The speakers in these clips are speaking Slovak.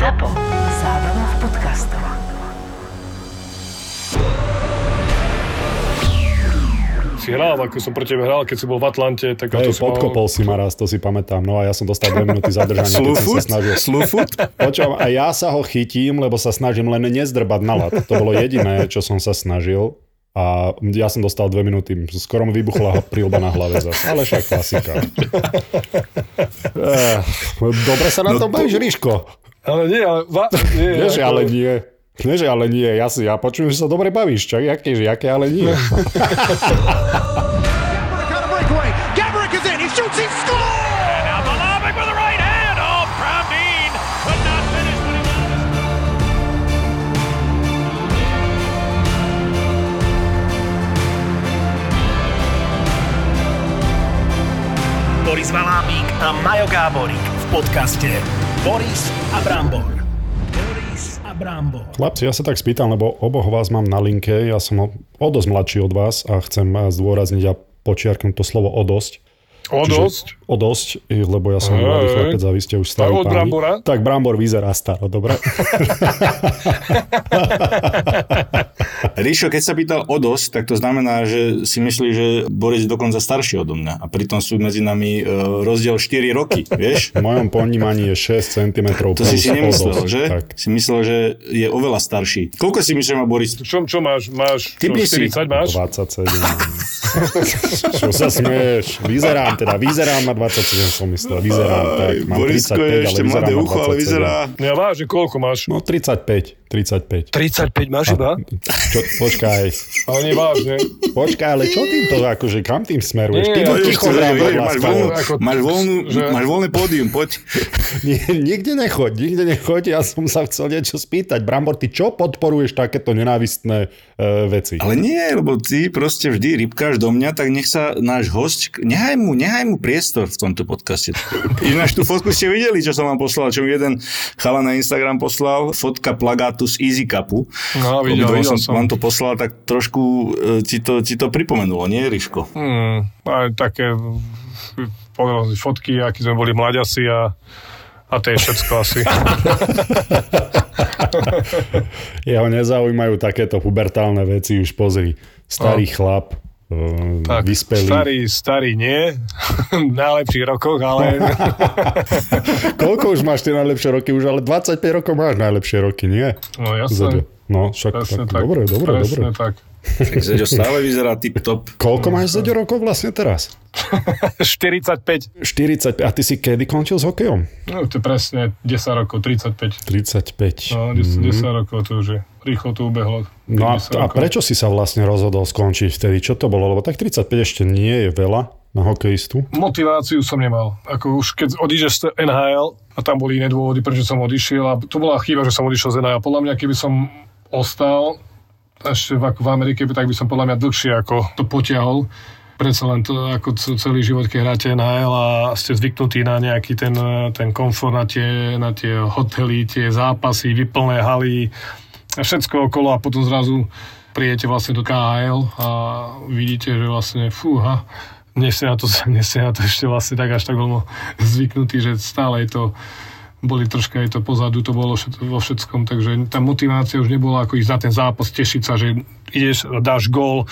ZAPO. Zábrná v podcastov. Si hral, ako som pro tebe hral, keď si bol v Atlante, tak to Hej, si mal- podkopol si ma raz, to si pamätám. No a ja som dostal dve minúty zadržania, keď som sa Slufut? snažil. Slufut? Počúvam, a ja sa ho chytím, lebo sa snažím len nezdrbať na lat. To bolo jediné, čo som sa snažil. A ja som dostal dve minúty. Skoro mi vybuchla prilba na hlave zase. Ale však klasika. Eh, Dobre sa na No tom to- bavíš, Ríško. Ale nie, ale... Va, nie, Nie, že ako- ale nie. Nie, že ale nie. Ja, si, ja počujem, že sa dobre bavíš. Čak, jaké, že jaké, ale nie. Boris Valábík a Majo Gáborík v podcaste Boris a Brambor. Brambor. Chlapci, ja sa tak spýtam, lebo oboch vás mám na linke. Ja som o, dosť mladší od vás a chcem zdôrazniť a počiarknúť to slovo o dosť. O dosť. O dosť, lebo ja som Hej. mladý chlapec a vy ste už starí od. Brambora? Tak Brambor vyzerá staro, dobre? Ríšo, keď sa pýtal o dosť, tak to znamená, že si myslí, že Boris je dokonca starší odo mňa. A pritom sú medzi nami e, rozdiel 4 roky, vieš? V mojom ponímaní je 6 cm To si si nemyslel, že? Tak. Si myslel, že je oveľa starší. Koľko si myslíš, že má Boris? Čo, čo máš? Máš čo, Typni si. 40 máš? 27. Čo sa smieš? Vyzerám teda, vyzerám na 27 som myslel. Vyzerám tak, mám Borisko 35, je ale ešte vyzerám mladé na ucho, ale 27. vyzerá... Ja vážne, koľko máš? No 35, 35. 35 máš iba? Čo, počkaj, Ale nie vážne. počkaj, ale čo týmto, akože kam tým smeruješ? Nie, Ty to ešte, ticho máš, voľnú, ako- máš, voľnú, že- máš voľné pódium, poď. Nie, nikde nechoď, nikde nechoď, ja som sa chcel niečo spýtať. Brambor, ty čo podporuješ takéto nenávistné e, veci? Ale nie, lebo ty proste vždy rybkáš do mňa, tak nech sa náš host, nechaj mu, nechaj mu priestor v tomto podcaste. Ináč tú fotku ste videli, čo som vám poslal, čo mi jeden chala na Instagram poslal, fotka plagátu z Easy Cupu. No, videl, videl som, som. vám to poslal, tak trošku e, ti to, ti to pripomenulo, nie, Ríško? Hmm, aj také fotky, akí sme boli mladiasi a, a to je všetko asi. Jeho nezaujímajú takéto pubertálne veci, už pozri. Starý No. chlap, Tak, vyspelý. starý, starý nie, v najlepších rokoch, ale Koľko už máš tie najlepšie roky? Už ale 25 rokov máš najlepšie roky, nie? no Zaďo. jasné, No, však presne tak, tak, dobre, dobre, dobre. presne tak. Tak Zeďo stále vyzerá tip-top. Koľko máš Zaďo rokov vlastne teraz? 45, 40. A ty si kedy končil s hokejom? no to je presne 10 rokov, 35. 35. No, 10, 10 rokov to už je. Rýchlo to ubehlo. No a, 10 a prečo si sa vlastne rozhodol skončiť vtedy? Čo to bolo? Lebo tak 35 ešte nie je veľa na hokejistu. Motiváciu som nemal. Ako už keď odídeš z NHL a tam boli iné dôvody, prečo som odišiel a to bola chyba, že som odišiel z NHL. Podľa mňa, keby som ostal ešte v, v Amerike, tak by som podľa mňa dlhšie ako to potiahol. Predsa len to ako celý život, keď hráte NHL a ste zvyknutí na nejaký ten, ten komfort, na tie, na tie hotely, tie zápasy, vyplné haly všetko okolo a potom zrazu prijete vlastne do KHL a vidíte, že vlastne fúha, ste na to, ste na to ešte vlastne tak až tak veľmi zvyknutí, že stále je to boli troška aj to pozadu, to bolo všet, vo všetkom, takže tá motivácia už nebola ako ísť na ten zápas, tešiť sa, že ideš, dáš gól,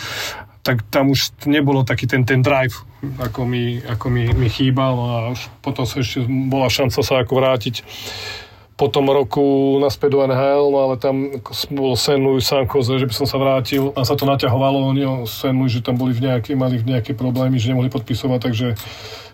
tak tam už nebolo taký ten, ten drive, ako mi, ako mi, mi chýbal a už potom sa ešte bola šanca sa ako vrátiť po tom roku naspäť do NHL, no ale tam bol St. Louis, San Jose, že by som sa vrátil a sa to naťahovalo, oni o St. Louis, že tam boli v nejaké, mali v nejaké problémy, že nemohli podpisovať, takže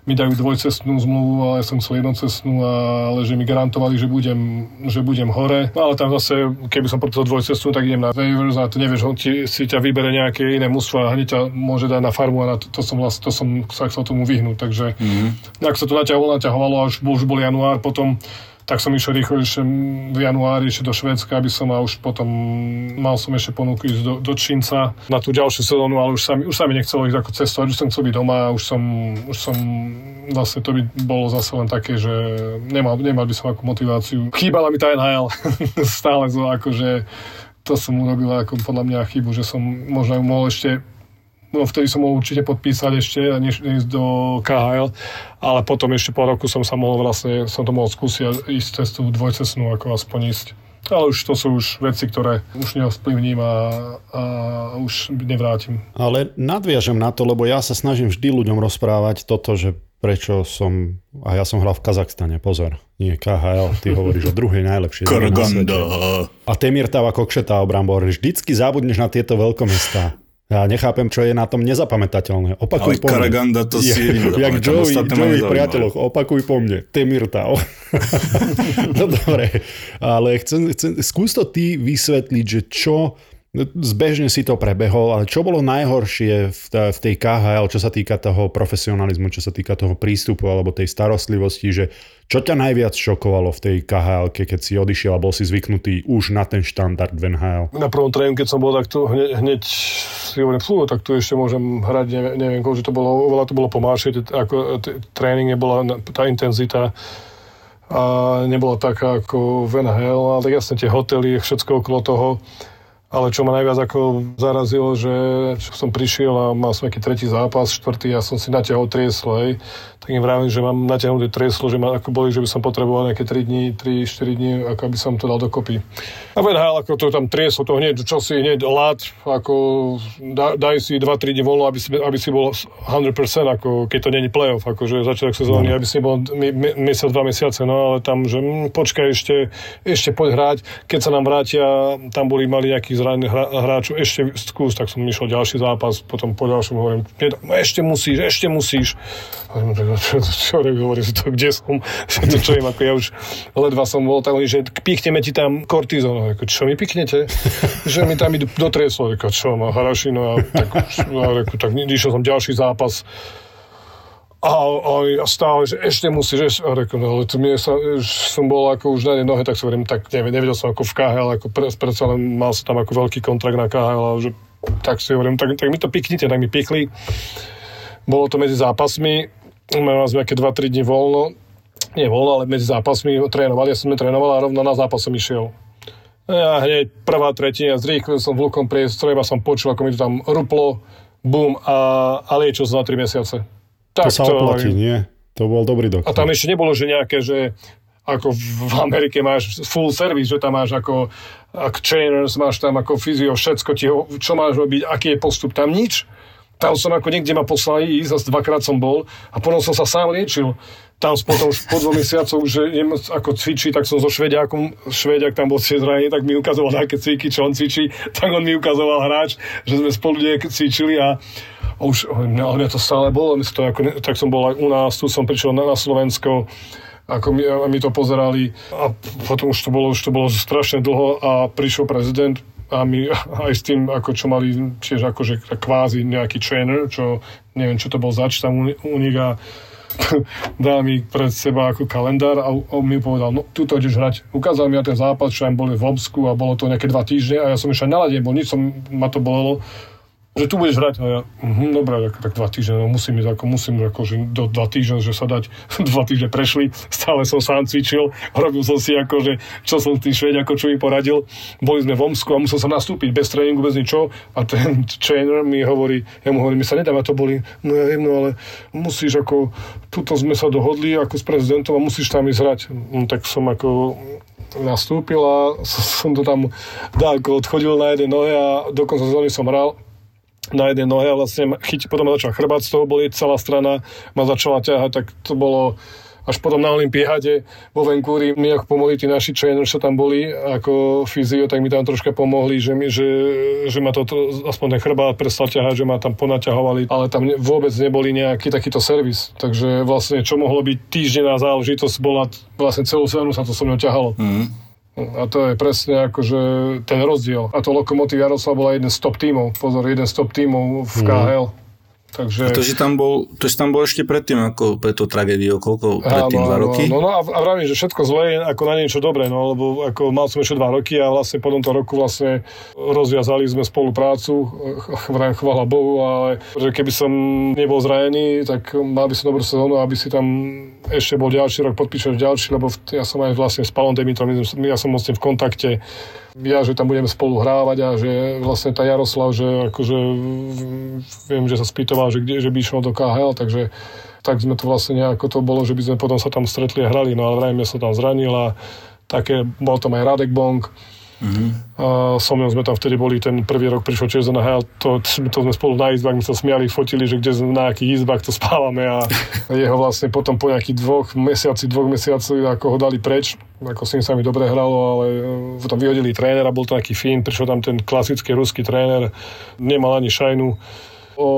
mi dajú dvojcestnú zmluvu, ale ja som chcel jednocestnú, ale že mi garantovali, že budem, že budem hore. No ale tam zase, keby som preto dvojcestnú, tak idem na waivers a to nevieš, on ti, si ťa vybere nejaké iné mužstvo a hneď ťa môže dať na farmu a na to, to som vlastne, to som sa chcel tomu vyhnúť, takže mm-hmm. ak sa to naťahovalo, naťahovalo a bol- už bol január, potom tak som išiel rýchlo ešte v januári ešte do Švédska, aby som a už potom mal som ešte ponuku ísť do, do Čínca na tú ďalšiu sezónu, ale už sa, mi, už sa mi nechcelo ísť ako cestovať, už som chcel byť doma a už som, už som vlastne to by bolo zase len také, že nemal, nemal by som ako motiváciu. Chýbala mi tá NHL stále zo, akože to som urobil ako podľa mňa chybu, že som možno mohol ešte no vtedy som mohol určite podpísať ešte, než ísť do KHL, ale potom ešte po roku som sa mohol vlastne, som to mohol skúsiť ísť cestu dvojcestnú, ako aspoň ísť. Ale už to sú už veci, ktoré už neovplyvním a, a už nevrátim. Ale nadviažem na to, lebo ja sa snažím vždy ľuďom rozprávať toto, že prečo som, a ja som hral v Kazachstane, pozor, nie KHL, ty hovoríš o druhej najlepšej. zemi na. A Temir Tava Kokšetá Brambor, vždycky zabudneš na tieto veľkomestá. Ja nechápem, čo je na tom nezapamätateľné. Opakuj Ale po mne. Karaganda to si Jak Joey, Joey priateľoch, opakuj po mne. Temir Tau. no dobre, ale chcem, chcem, skús to ty vysvetliť, že čo, zbežne si to prebehol, ale čo bolo najhoršie v, tej KHL, čo sa týka toho profesionalizmu, čo sa týka toho prístupu alebo tej starostlivosti, že čo ťa najviac šokovalo v tej KHL, keď si odišiel a bol si zvyknutý už na ten štandard v NHL? Na prvom tréningu, keď som bol takto, hneď, hneď si hovorím, fú, tak tu ešte môžem hrať, neviem, neviem že to bolo, oveľa to bolo pomalšie, ako tréning nebola tá intenzita a nebola taká ako v NHL, ale tak jasne tie hotely, všetko okolo toho. Ale čo ma najviac ako zarazilo, že som prišiel a mal som nejaký tretí zápas, štvrtý, ja som si natiahol trieslo, hej. Tak im vravím, že mám natiahnuté trieslo, že ma ako boli, že by som potreboval nejaké 3 dní, 3-4 dní, ako aby som to dal dokopy. A v NHL, ako to tam trieslo, to hneď, čo si hneď lát, ako da, daj si 2-3 dní voľno, aby si, aby si bol 100%, ako keď to není playoff, akože začiatok sezóny, aby si bol mesiac, dva mesiace, no ale tam, že mm, počkaj ešte, ešte poď hrať, keď sa nám vrátia, tam boli mali nejakých zranených hráčov, ešte skús, tak som išiel ďalší zápas, potom po ďalšom hovorím, "Nie, no ešte musíš, ešte musíš. Tak čo, hovorím, to kde som, to čo im, ako ja už ledva som bol, tak oni, že pichneme ti tam kortizón. Ako, čo mi piknete? že mi tam idú do trieslo, ako, čo má harašino a tak, a, ako, tak išiel som ďalší zápas, a, a, a stále, že ešte musíš, ešte, a reku, no ale tu mne sa, som bol ako už na jednej nohe, tak si hovorím, tak neviem, nevedel som ako v KHL, ako pre, predsa len mal som tam ako veľký kontrakt na KHL, a že, tak si hovorím, tak, tak mi to piknite, tak mi pikli. Bolo to medzi zápasmi, mali sme nejaké 2-3 dní voľno, nie voľno, ale medzi zápasmi trénovali, ja som netrénoval a rovno na zápas som išiel. Ja hneď prvá tretina, zrýchlil som v lukom priestore, iba som počul, ako mi to tam ruplo, bum a, a liečil som na 3 mesiace. To Tak sa oplatí, nie? To bol dobrý doktor. a tam ešte nebolo, že nejaké, že ako v Amerike máš full service, že tam máš ako, ako trainers, máš tam ako fyzio, všetko ti, čo máš robiť, aký je postup, tam nič. Tam som ako niekde ma poslali ísť, zase dvakrát som bol a potom som sa sám liečil. Tam potom už po dvoch mesiacoch, že idem ako cvičí, tak som so Švediakom, Švediak tam bol tiež zranený, tak mi ukazoval aké cviky, čo on cvičí, tak on mi ukazoval hráč, že sme spolu niekde cvičili a a už, no, mňa to stále bolo, to ako, tak som bol aj u nás, tu som prišiel na, na Slovensko, ako my, my to pozerali a potom už to bolo, už to bolo strašne dlho a prišiel prezident a my aj s tým, ako čo mali tiež akože kvázi nejaký trainer, čo neviem, čo to bol zač tam u, nich a dal mi pred seba ako kalendár a on mi povedal, no tu to ideš hrať. Ukázal mi na ten zápas, čo tam boli v Obsku a bolo to nejaké dva týždne a ja som ešte na lade bol, nič som, ma to bolelo že tu budeš hrať. A ja, uh-huh, dobre, tak, tak dva týždne, no musím ísť, ako musím, ako, že do dva týždne, že sa dať, dva týždne prešli, stále som sám cvičil, robil som si ako, že čo som tým šveď, ako čo mi poradil. Boli sme v Omsku a musel som nastúpiť bez tréningu, bez ničo a ten trainer mi hovorí, ja mu hovorím, mi sa nedá, ma to boli, no ja viem, no ale musíš ako, tuto sme sa dohodli ako s prezidentom a musíš tam ísť hrať. No, tak som ako nastúpil a som to tam dal, ako odchodil na jednej nohe a do konca sezóny som hral na jednej nohe a vlastne chyť, potom ma začal chrbát, z toho boli celá strana, ma začala ťahať, tak to bolo až potom na Olympiáde vo Vancouvery mi ako pomohli tí naši trainers, čo tam boli ako fyzio, tak mi tam troška pomohli, že, mi, že, že ma to, aspoň ten chrbát prestal ťahať, že ma tam ponaťahovali, ale tam ne, vôbec neboli nejaký takýto servis. Takže vlastne čo mohlo byť týždenná záležitosť, bola vlastne celú sezónu sa to so mnou ťahalo. Mm. A to je presne akože ten rozdiel. A to Lokomotív Jaroslav bola jeden z top tímov. Pozor, jeden z top tímov v KHL. Takže... To si tam bol, to si tam bol ešte predtým, ako pre tú tragédiu, koľko? Predtým, dva roky? No, no a, a vravím, že všetko zlé je ako na niečo dobré, no, lebo ako mal som ešte dva roky a vlastne po tomto roku vlastne rozviazali sme spoluprácu, ch- chvála Bohu, ale že keby som nebol zranený, tak mal by som dobrú sezónu, aby si tam ešte bol ďalší rok, podpíšeš ďalší, lebo ja som aj vlastne s Palom Demitrom, ja som vlastne v kontakte, ja, že tam budeme spolu hrávať a že vlastne tá Jaroslav, že akože viem, že sa spýtoval, že, kde, že by išiel do KHL, takže tak sme to vlastne nejako to bolo, že by sme potom sa tam stretli a hrali, no ale vrajme sa tam zranil a také, bol tam aj Radek Bonk, a so mnou sme tam vtedy boli, ten prvý rok prišiel na HL, to, to sme spolu na izbách, my sa smiali, fotili, že kde sme, na akých izbách to spávame a jeho vlastne potom po nejakých dvoch mesiaci, dvoch mesiacoch ako ho dali preč, ako s ním sa mi dobre hralo, ale e, potom vyhodili trénera, bol to nejaký Fín, prišiel tam ten klasický ruský tréner, nemal ani šajnu o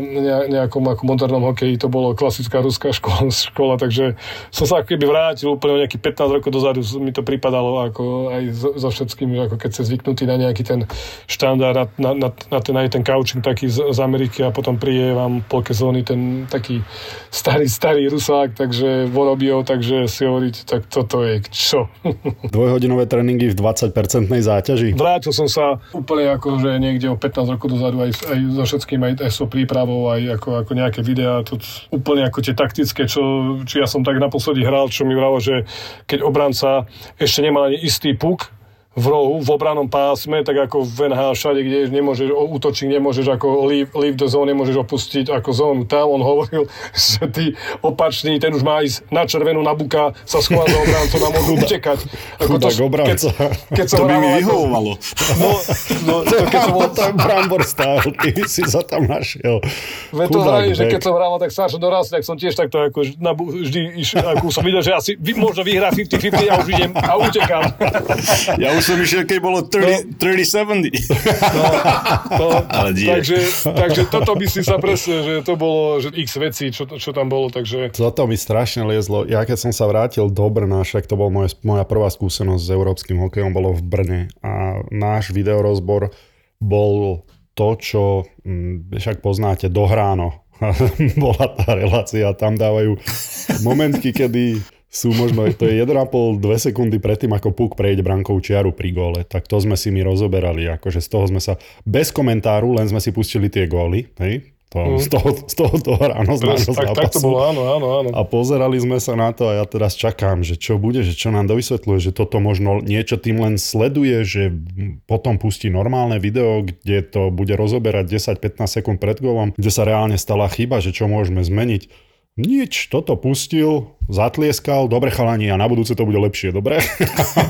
ne- nejakom ako modernom hokeji, to bolo klasická ruská škola, škola, takže som sa keby vrátil úplne o nejakých 15 rokov dozadu, mi to pripadalo ako aj so, so všetkým, že ako keď ste zvyknutí na nejaký ten štandard, na, na, na ten, aj ten couching taký z, z Ameriky a potom príde vám polke zóny ten taký starý, starý rusák, takže Vorobio, takže si hovoriť, tak toto je čo? Dvojhodinové tréningy v 20-percentnej záťaži. Vrátil som sa úplne ako, že niekde o 15 rokov dozadu aj, aj so všetkým, aj so prípravou, aj ako, ako nejaké videá, to úplne ako tie taktické, čo, či ja som tak naposledy hral, čo mi vralo, že keď obranca ešte nemal ani istý puk, v rohu, v obranom pásme, tak ako v NHL všade, kde nemôžeš, útočník nemôžeš ako leave, leave the zone, nemôžeš opustiť ako zónu. Tam on hovoril, že ty opačný, ten už má ísť na červenú, na buka, sa schová za obrancom a môžu utekať. Ako Chudák obranca. Keď, keď som To by mi vyhovovalo. No, no to keď som bol, tam Brambor stál, ty si sa tam našiel. Veď to hrajú, že keď som hral tak strašne dorast, tak som tiež takto ako na, vždy iš, ako som videl, že asi vy, možno vyhrá 50-50 a už idem a utekám. Ja už som išiel, keď bolo 30, 30-70. No, Ale die. takže, takže toto by si sa presne, že to bolo že x vecí, čo, čo tam bolo, takže Toto mi strašne liezlo. Ja keď som sa vrátil do Brna, však to bol moje, moja prvá skúsenosť s európskym hokejom, bolo v Brne. A náš videorozbor bol to, čo mm, však poznáte, dohráno. Bola tá relácia, tam dávajú momentky, kedy sú možno, to je 1,5-2 sekundy predtým, ako puk prejde brankovú čiaru pri góle. Tak to sme si my rozoberali, akože z toho sme sa, bez komentáru, len sme si pustili tie góly, hej? To, z, toho, z toho, toho ráno z nášho tak, tak to zápasu. bolo, áno, áno, áno. A pozerali sme sa na to a ja teraz čakám, že čo bude, že čo nám dovysvetľuje, že toto možno niečo tým len sleduje, že potom pustí normálne video, kde to bude rozoberať 10-15 sekúnd pred golom, kde sa reálne stala chyba, že čo môžeme zmeniť. Nič, toto pustil, zatlieskal, dobre chalani a na budúce to bude lepšie, dobre?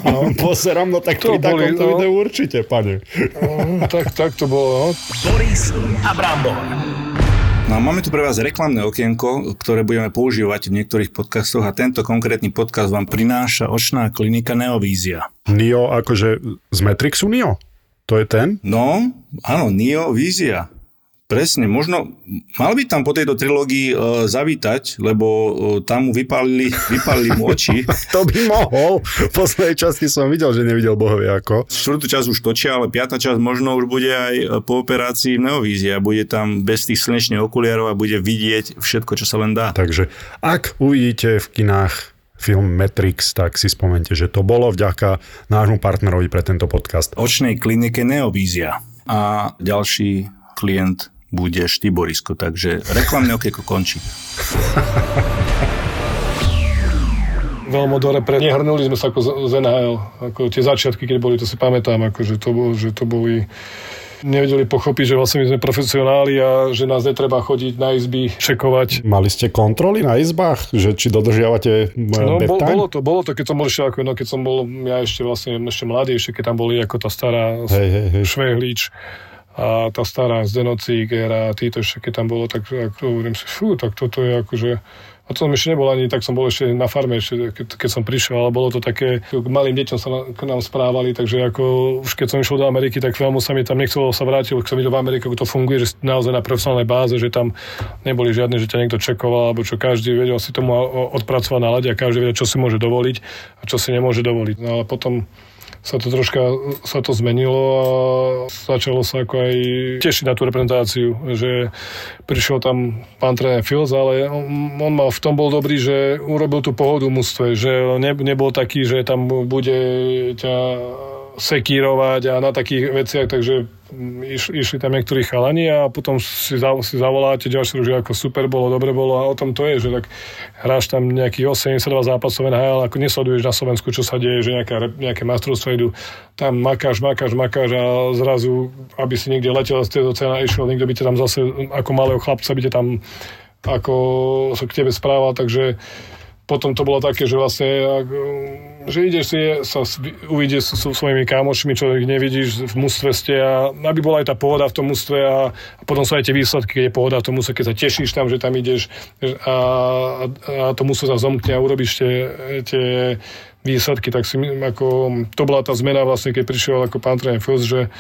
No, pozerám, no tak To pri boli, takomto no. videu určite, pane. No, tak, tak to bolo, no. Boris a Brambor. No a máme tu pre vás reklamné okienko, ktoré budeme používať v niektorých podcastoch a tento konkrétny podcast vám prináša očná klinika Neovízia. Nio, akože z Matrixu Nio? To je ten? No, áno, Neo Vízia. Presne, možno mal by tam po tejto trilógii e, zavítať, lebo e, tam mu vypálili, vypálili mu oči. To by mohol. V poslednej časti som videl, že nevidel bohovie ako. Štvrtú časť už točia, ale piata časť možno už bude aj e, po operácii Neovízia. Bude tam bez tých slnečných okuliarov a bude vidieť všetko, čo sa len dá. Takže ak uvidíte v kinách film Matrix, tak si spomente, že to bolo vďaka nášmu partnerovi pre tento podcast. očnej klinike Neovízia. A ďalší klient bude Štyborisko, takže reklamné okieko končí. veľmi dobre pre... Nehrnuli sme sa ako z, NHL, ako tie začiatky, keď boli, to si pamätám, ako, že, to bol, že to boli nevedeli pochopiť, že vlastne my sme profesionáli a že nás netreba chodiť na izby, čekovať. Mali ste kontroly na izbách, že či dodržiavate No, no, bol, bolo to, bolo to, keď som bol ešte, ako, no, keď som bol ja ešte vlastne ešte mladý, ešte keď tam boli ako tá stará Hej, hej, hej. Švehlič a tá stará Zdenocíker a títo ešte, keď tam bolo, tak ako, hovorím si, fú, tak toto je akože a to som ešte nebol ani, tak som bol ešte na farme, ešte, keď, keď som prišiel, ale bolo to také, k malým deťom sa na, k nám správali, takže ako už keď som išiel do Ameriky, tak veľmi sa mi tam nechcelo sa vrátiť, keď som videl v Amerike, ako to funguje, že naozaj na profesionálnej báze, že tam neboli žiadne, že ťa niekto čekoval, alebo čo každý vedel si tomu odpracovať na lade a každý vedel, čo si môže dovoliť a čo si nemôže dovoliť. No ale potom sa to troška sa to zmenilo a začalo sa ako aj tešiť na tú reprezentáciu, že prišiel tam pán tréner Fils, ale on, on mal v tom bol dobrý, že urobil tú pohodu v mústve, že ne, nebol taký, že tam bude ťa sekírovať a na takých veciach, takže iš, išli tam niektorí chalani a potom si, za, si zavoláte ďalší že ako super bolo, dobre bolo a o tom to je, že tak hráš tam nejakých 82 zápasov NHL, ako nesleduješ na Slovensku, čo sa deje, že nejaké, nejaké majstrovstvá idú, tam makáš, makáš, makáš a zrazu, aby si niekde letel z tejto cena išiel, niekto by ťa tam zase, ako malého chlapca by ťa tam ako sa k tebe správal, takže potom to bolo také, že vlastne že ideš si sa uvidieť so, so svojimi kámošmi, čo ich nevidíš v mústve ste a aby bola aj tá pohoda v tom mústve a, a potom sú aj tie výsledky, keď je pohoda v tom mústve, keď sa tešíš tam, že tam ideš a, a to mústve sa zomkne a urobíš tie, tie výsledky, tak si ako, to bola tá zmena vlastne, keď prišiel ako pán tréner že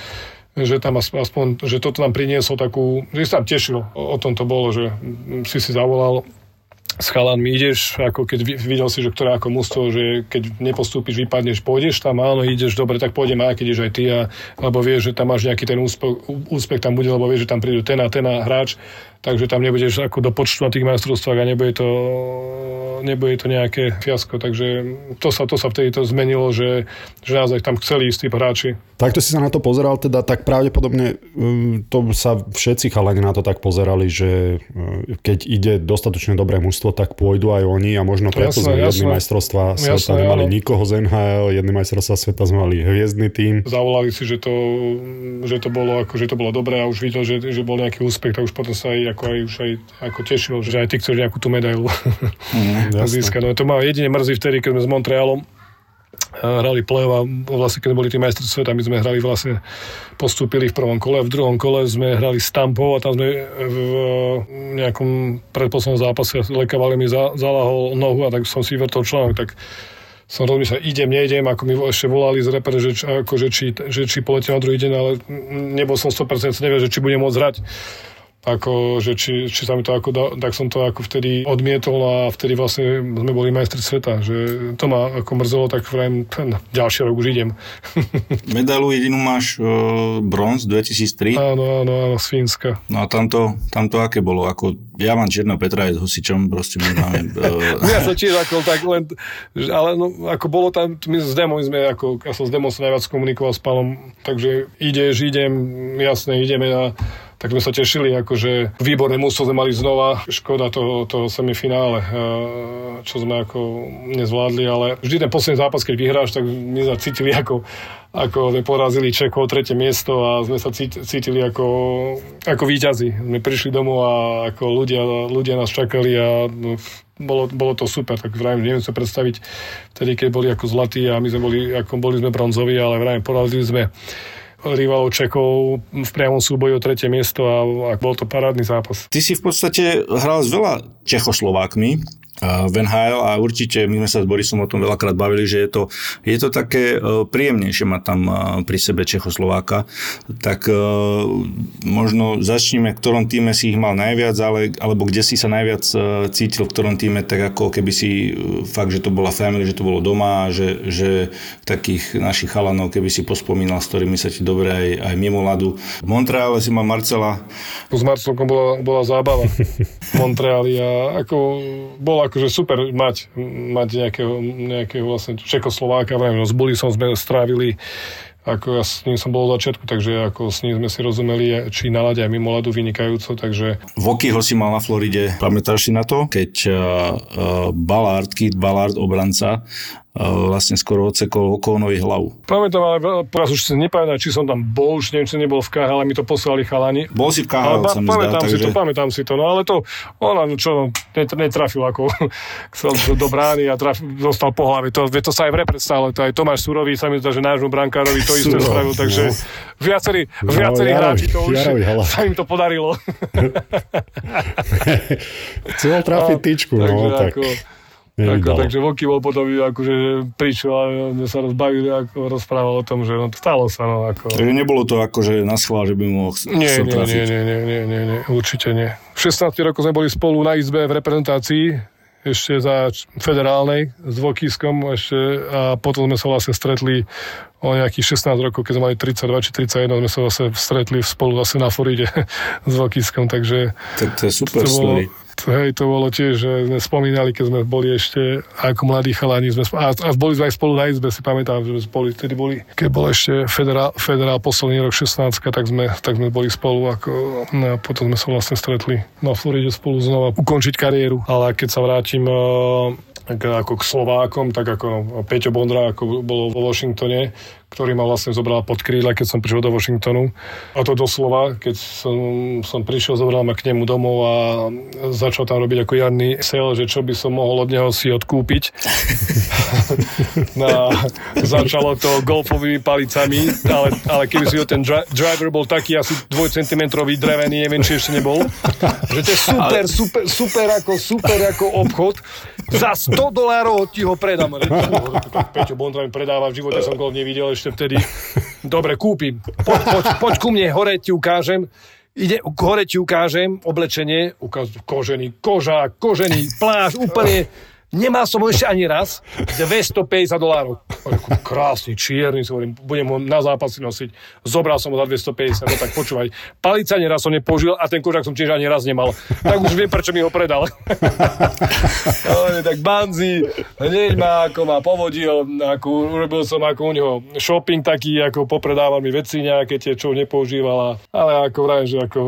že tam aspoň, že toto nám prinieslo takú, že si tam tešil, o, o tom to bolo, že si si zavolal s chalanmi ideš, ako keď videl si, že ktoré ako mústvo, že keď nepostúpiš, vypadneš, pôjdeš tam, áno, ideš, dobre, tak pôjdem aj keď ideš aj ty, a, lebo vieš, že tam máš nejaký ten úspech, úspech tam bude, lebo vieš, že tam prídu ten a ten a hráč, takže tam nebudeš ako do počtu na tých majstrovstvách a nebude to, nebude to nejaké fiasko, takže to sa, to sa vtedy to zmenilo, že, že naozaj tam chceli istí hráči. Takto si sa na to pozeral, teda tak pravdepodobne um, to sa všetci chalani na to tak pozerali, že uh, keď ide dostatočne dobré mužstvo, tak pôjdu aj oni a možno preto Jasné, sme jasné. jedny majstrovstvá sveta Jasné, nemali áno. nikoho z NHL, jedny majstrovstvá sveta sme mali hviezdny tým. Zavolali si, že to, že to bolo ako, že to bolo dobré a už videl, že, že bol nejaký úspech, tak už potom sa aj, ako, aj, už aj ako tešil, že aj ty chceš nejakú tú medailu jasné. získať. No to ma jedine mrzí vtedy, keď sme s Montrealom a hrali play a vlastne keď boli tí majstri sveta, my sme hrali vlastne, postúpili v prvom kole, v druhom kole sme hrali s Tampou a tam sme v nejakom predposlednom zápase lekavali mi za, zalahol nohu a tak som si vrtol článok, tak som rozmýšľal, idem, nejdem, ako mi ešte volali z repere, že, č- ako, že, či, že či poletím na druhý deň, ale nebol som 100% neviem, že či budem môcť hrať ako, že či, či sa mi to ako da, tak som to ako vtedy odmietol a vtedy vlastne sme boli majstri sveta, že to ma ako mrzelo, tak vrajím, ten ďalší rok už idem. Medailu jedinú máš uh, bronz 2003. áno, áno, áno, z Fínska. No a tamto, tamto aké bolo? Ako, ja mám Černo Petra aj s Hosičom, proste my máme... Uh, Ja som tiež ako tak len, ale no, ako bolo tam, my s Demom sme ako, ja som s Demom sa najviac komunikoval s pánom, takže ideš, idem, jasne, ideme a tak sme sa tešili, akože výborné mústvo sme mali znova, škoda toho, toho semifinále, eh, čo sme ako nezvládli, ale vždy ten posledný zápas, keď vyhráš, tak my sme cítili ako, ako sme porazili Čechov tretie miesto a sme sa cít- cítili ako, ako víťazi. Sme prišli domov a ako ľudia, ľudia nás čakali a no, bolo, bolo to super, tak vrajím, neviem sa predstaviť vtedy, keď boli ako zlatí a my sme boli, ako boli sme bronzoví, ale vrajím, porazili sme rivalov Čekov v priamom súboji o tretie miesto a, a bol to parádny zápas. Ty si v podstate hral s veľa Čechoslovákmi v NHL a určite my sme sa s Borisom o tom veľakrát bavili, že je to, je to také e, príjemnejšie mať tam e, pri sebe Čechoslováka. Tak e, možno začneme, v ktorom týme si ich mal najviac, ale, alebo kde si sa najviac cítil, v ktorom týme, tak ako keby si fakt, že to bola family, že to bolo doma, že, že takých našich chalanov, keby si pospomínal, s ktorými sa ti dobre aj, aj mimo ľadu. V Montreale si mal Marcela, S Marcelkom bola, bola zábava Montreali a ako, bolo akože super mať, mať nejakého, nejakého vlastne Čekoslováka, vrajím, no s Bulisom sme strávili ako ja s ním som bol od začiatku, takže ako s ním sme si rozumeli, či na aj mimo ľadu vynikajúco, takže Vokyho si mal na Floride. Pamätáš si na to? Keď uh, uh, Ballard, Keith Ballard, obranca, vlastne skoro odsekol okónovi hlavu. pamätám, ale teraz už si nepamätám, či som tam bol, už neviem, či nebol v KHL, ale mi to poslali chalani. Bol si v KHL, pa, sa mi zdá, pamätám si takže... to, pamätám si to, no ale to, ona, no čo, no, net, netrafil ako, chcel do, brány a traf, dostal po hlave, to, to sa aj v repre stalo, to aj Tomáš Surový sa mi zdá, že nášmu brankárovi to isté spravil, takže no. viacerí, No, viacerí hráči to už Jarovi sa im to podarilo. Chcel trafiť tyčku, no, tak ako, nevydalo. takže Voky bol potom akože prišiel a sme sa rozbavili, ako rozprával o tom, že no, stalo sa, no, ako... Takže nebolo to ako, že na schvál, že by mohol Nie, nie, nie, nie, nie, nie, nie, nie, určite nie. V 16 rokoch sme boli spolu na izbe v reprezentácii, ešte za federálnej s dvokískom ešte a potom sme sa vlastne stretli o nejakých 16 rokov, keď sme mali 32 či 31, sme sa zase stretli spolu zase na Floride s dvokískom, takže Tak to je super to bolo, hej, to bolo tiež, že sme spomínali, keď sme boli ešte ako mladí chalani, sme, a, a boli sme aj spolu na izbe, si pamätám, že sme spolu vtedy boli, keď bol ešte federál, federál posledný rok 16, tak sme, tak sme boli spolu ako, no a potom sme sa vlastne stretli na Floride spolu znova ukončiť kariéru, ale keď sa vrátim k- ako k Slovákom, tak ako Peťo Bondra, ako bolo vo Washingtone, ktorý ma vlastne zobral pod krídla, keď som prišiel do Washingtonu. A to doslova, keď som, som prišiel, zobral ma k nemu domov a začal tam robiť ako jarný sale, že čo by som mohol od neho si odkúpiť. no, a začalo to golfovými palicami, ale, ale keby si ho ten dri- driver bol taký asi 2 cm drevený, neviem, či ešte nebol, že to je super, super, super ako, super ako obchod. Za 100 dolárov ti ho predám. Peťo Bondra mi predáva, v živote som golf nevidel ešte vtedy. Dobre, kúpim. Poď, poď, poď ku mne, hore ti ukážem. Ide, hore ti ukážem oblečenie, ukaz, kožený kožák, kožený pláž, úplne Nemal som ho ešte ani raz, 250 dolárov. Krásny, čierny, si hovorím, budem ho na zápasy nosiť. Zobral som ho za 250, no tak počúvaj. Palica raz som nepoužil a ten kožák som tiež ani raz nemal. Tak už viem, prečo mi ho predal. Ale tak Banzi, hneď ma ako ma povodil, ako urobil som ako u neho shopping taký, ako popredával mi veci nejaké tie, čo nepoužívala. Ale ako vraj, že ako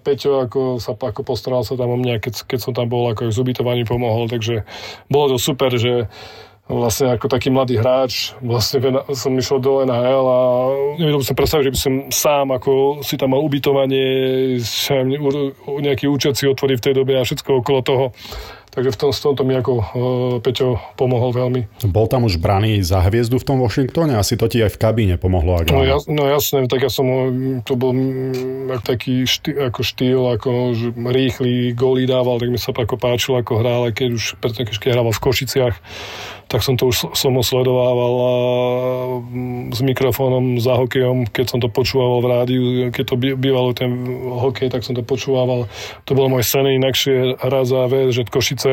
Peťo ako sa ako postaral sa tam o mňa, keď, keď som tam bol, ako s ubytovaním pomohol, takže bolo to super, že vlastne ako taký mladý hráč, vlastne som išiel do NHL a nevedel som predstaviť, že by som sám ako si tam mal ubytovanie, nejaký účet si otvorí v tej dobe a všetko okolo toho. Takže v tom, v tomto mi ako uh, Peťo pomohol veľmi. Bol tam už braný za hviezdu v tom Washingtone? Asi to ti aj v kabíne pomohlo. Ak No, jas, no jasné, tak ja som, ho- to bol ak taký štý, ako štýl, ako že rýchly góly dával, tak mi sa ako páčilo, ako hral, keď už predtým, keď hrával v Košiciach, tak som to už som ho mm, s mikrofónom za hokejom, keď som to počúval v rádiu, keď to bývalo ten hokej, tak som to počúval. To bolo moje sen inakšie hrať za VS, že Košice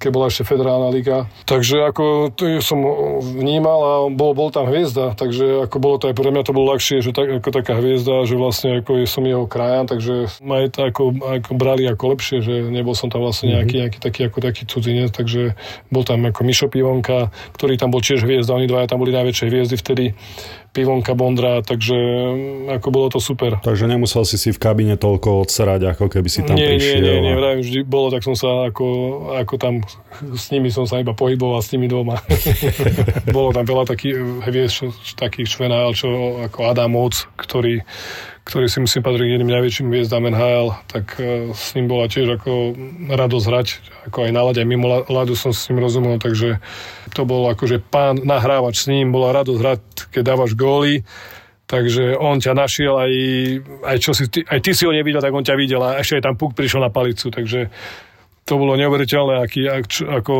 keď bola ešte federálna liga. Takže ako som vnímal a bol, bol tam hviezda, takže ako bolo to aj pre mňa to bolo ľahšie, že tak, ako taká hviezda, že vlastne ako som jeho krajan, takže ma aj to ako, ako brali ako lepšie, že nebol som tam vlastne nejaký, nejaký taký ako taký cudzinec, takže bol tam ako Mišo Pivonka, ktorý tam bol tiež hviezda, oni dvaja tam boli najväčšie hviezdy vtedy, Pivonka, Bondra, takže mm, ako bolo to super. Takže nemusel si si v kabíne toľko odserať, ako keby si tam nie, prišiel. Nie, nie, nie, a- vravím, vždy bolo, tak som sa ako, ako tam s nimi som sa iba pohyboval s nimi doma. bolo tam veľa takých hviezd, čo, takých čvenál, čo ako Adam Moc, ktorý, ktorý si myslím patrí k jedným najväčším hviezdám NHL, tak eh, s ním bola tiež ako radosť hrať, ako aj na lade, mimo ľadu som s ním rozumel, takže to bolo akože pán nahrávač s ním, bola radosť hrať, keď dávaš góly, Takže on ťa našiel aj, aj, čo si, aj ty si ho nevidel, tak on ťa videl a ešte aj tam puk prišiel na palicu, takže to bolo neuveriteľné, aký, ako,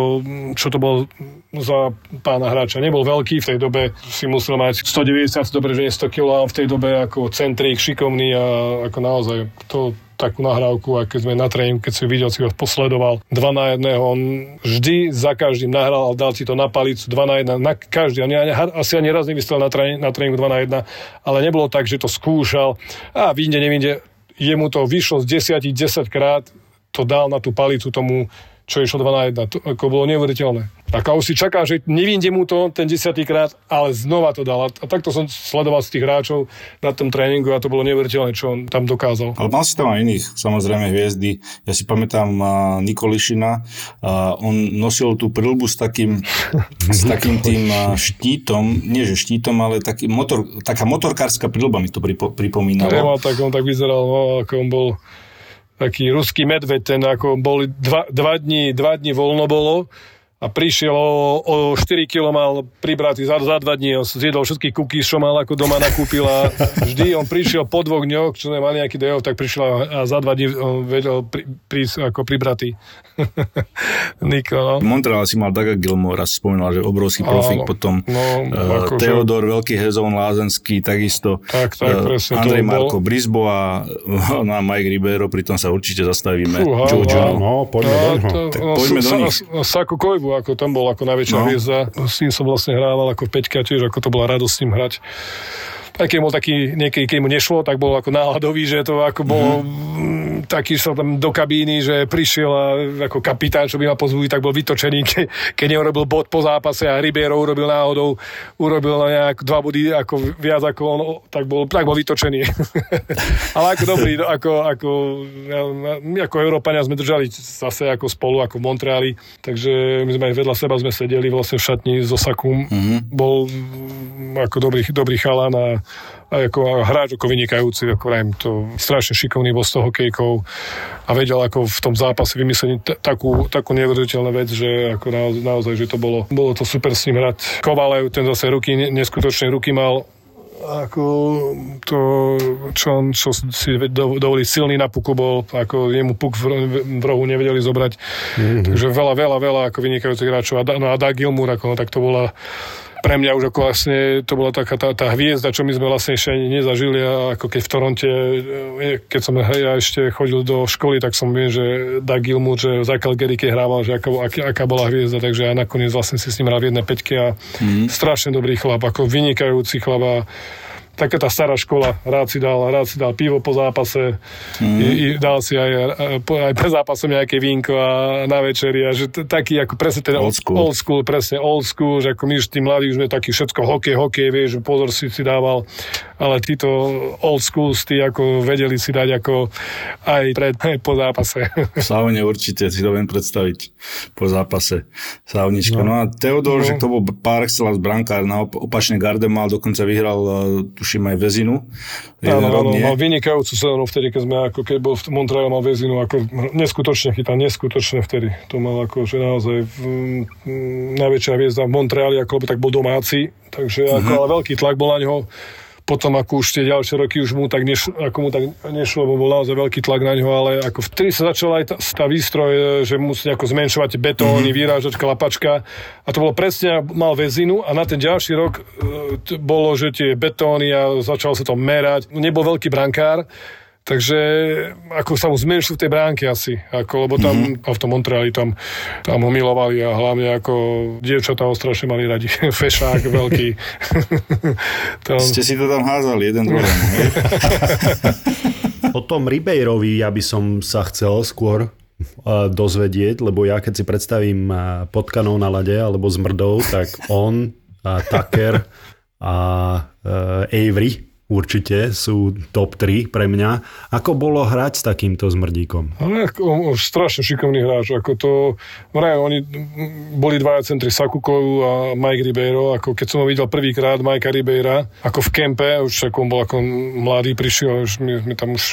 čo to bol za pána hráča. Nebol veľký, v tej dobe si musel mať 190, dobre, že nie 100 kg, a v tej dobe ako centrík, šikovný a ako naozaj to takú nahrávku a sme na tréningu, keď si videl, si ho posledoval, dva na jedného, on vždy za každým nahral dal si to na palicu, dva na jedna, na každý, on asi ani raz nevystrel na, tréning, na tréningu dva na jedna, ale nebolo tak, že to skúšal a vyjde, nevinde, jemu to vyšlo z desiatich, 10 krát, to dal na tú palicu tomu, čo išlo 2 na 1. To ako bolo neuveriteľné. Tak a už si čaká, že nevinde mu to ten desiatýkrát, ale znova to dal. A takto som sledoval z tých hráčov na tom tréningu a to bolo neuveriteľné, čo on tam dokázal. Ale mal si tam aj iných, samozrejme, hviezdy. Ja si pamätám uh, Nikolišina. Uh, on nosil tú prilbu s takým, s takým tým uh, štítom, nie že štítom, ale taký motor, taká motorkárska prilba mi to pripo, pripomínalo. Nemal tak, on tak vyzeral, no, ako on bol taký ruský medveď, ten ako boli dva, dva, dní, dva dní voľno bolo a prišiel o, o 4 kg mal pribratý za, za dva dní, on zjedol všetky kuky, čo mal ako doma nakúpil a vždy on prišiel po dvoch dňoch, čo nemal nejaký dejov, tak prišiel a, za dva dní on vedel pri, prísť ako pribratý. Niko, no. Montreal si mal Daga Gilmore, si spomínal, že obrovský profík, Áno. potom No, uh, akože- Teodor, veľký Hezon Lázenský, takisto Tak, tak, eh, presne, to Andrej bol- Marko Brisbo a no, a Mike Ribeiro, pritom sa určite zastavíme. Fúha, Jojo. No, poďme do ňoho. Tak poďme do nich. Sako Kojvu, ako tam bol ako najväčšia No. hviezda. S ním som vlastne hrával ako Peťka tiež, ako to bola radosť s ním hrať. Aj keď bol taký, niekedy, keď mu nešlo, tak bol ako náladový, že to ako bol mm, taký, že sa tam do kabíny, že prišiel a ako kapitán, čo by ma pozvuli, tak bol vytočený, ke, keď neurobil bod po zápase a Ribeiro urobil náhodou, urobil nejak dva body ako viac ako on, tak bol, tak bol vytočený. Ale ako dobrý, ako, ako, ako Európania sme držali zase ako spolu, ako v Montreali, takže my sme aj vedľa seba sme sedeli vlastne v šatni so Sakum. Mm-hmm. Bol ako dobrý, dobrý chalan a, a ako hráč ako vynikajúci, ako vrajím, to strašne šikovný bol z toho hokejkou a vedel ako v tom zápase vymyslieť t- takú, takú neuveriteľnú vec, že ako naozaj, naozaj, že to bolo, bolo to super s ním hrať. Kovalev, ten zase ruky, ne- neskutočné ruky mal, ako to, čo on čo si do- dovolí silný na puku bol, ako jemu puk v, ro- v rohu nevedeli zobrať. Mm-hmm. Takže veľa, veľa, veľa ako vynikajúcich hráčov. A, no a Doug Gilmour, ako, no, tak to bola pre mňa už ako vlastne, to bola taká tá, tá hviezda, čo my sme vlastne ešte ani nezažili a ako keď v Toronte, e, keď som ja ešte chodil do školy, tak som viem, že Doug Gilmour, že za Calgary hrával, že aká, aká, aká bola hviezda, takže ja nakoniec vlastne si s ním hral v jednej peťke a mm. strašne dobrý chlap, ako vynikajúci chlap a taká tá stará škola, rád si dal, rád si dal pivo po zápase, mm. i, i, dal si aj, e, aj pre zápasom nejaké vínko a na večeri a že t- taký ako presne ten Old school. old school, presne old school, že ako my už tí mladí už sme takí všetko hokej, hokej, vieš, pozor si si dával, ale títo old school tí ako vedeli si dať ako aj pred, aj po zápase. V saune určite si to viem predstaviť po zápase saunička. No, no a Teodor, no. že to bol par excellence brankár, na op- opačnej garde mal, dokonca vyhral, uh, tuším aj. Jeden Áno, áno, mal vynikajúcu sezónu vtedy, keď sme ako keď bol v Montreale, mal väzinu, ako neskutočne chytal, neskutočne vtedy. To mal ako, že naozaj mm, mm, najväčšia hviezda v Montreali, ako tak bol domáci, takže ako, Mhm. ale veľký tlak bol na neho. Potom ako už tie ďalšie roky už mu tak, nešlo, ako mu tak nešlo, lebo bol naozaj veľký tlak na ňo, ale ako vtedy sa začala aj tá, tá výstroj, e, že musí ako zmenšovať betóny, mm-hmm. vyrážať klapačka a to bolo presne, mal väzinu a na ten ďalší rok e, bolo, že tie betóny a začalo sa to merať. Nebol veľký brankár, Takže ako sa mu zmenšil v tej bránke asi, ako, lebo tam mm-hmm. a v tom Montreali tam, tam ho milovali a hlavne ako dievčatá ho strašne mali radi. Fešák veľký. tam, Ste si to tam házali, jeden druhý. O tom Ribeirovi ja by som sa chcel skôr uh, dozvedieť, lebo ja keď si predstavím uh, potkanou na lade alebo s mrdou, tak on, uh, Tucker a Avery určite sú top 3 pre mňa. Ako bolo hrať s takýmto zmrdíkom? Ale ako, strašne šikovný hráč. Ako to, vraj, oni boli dvaja centri Sakukov a Mike Ribeiro. Ako keď som ho videl prvýkrát, Majka Ribeira, ako v kempe, už ako on bol ako mladý, prišiel, už my, my tam už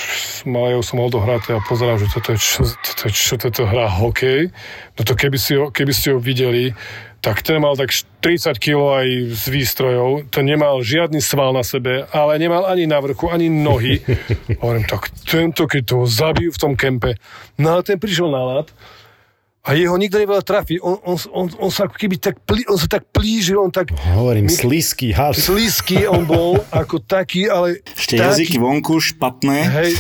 mal, som ho dohrať a pozerám, že toto je čo, toto, je, čo toto hrá hokej. No to keby, si ho, keby ste ho videli, tak ten mal tak 30 kg aj z výstrojov, to nemal žiadny sval na sebe, ale nemal ani na vrchu, ani nohy. Hovorím, tak tento, keď toho zabijú v tom kempe. No ale ten prišiel na lad a jeho nikto nevedel trafiť. On, on, on, on, sa ako keby tak, plí, on sa tak plížil, on tak Hovorím, My- slízky had. slízky on bol ako taký, ale Ešte taký, jazyky vonku, špatné. Hej,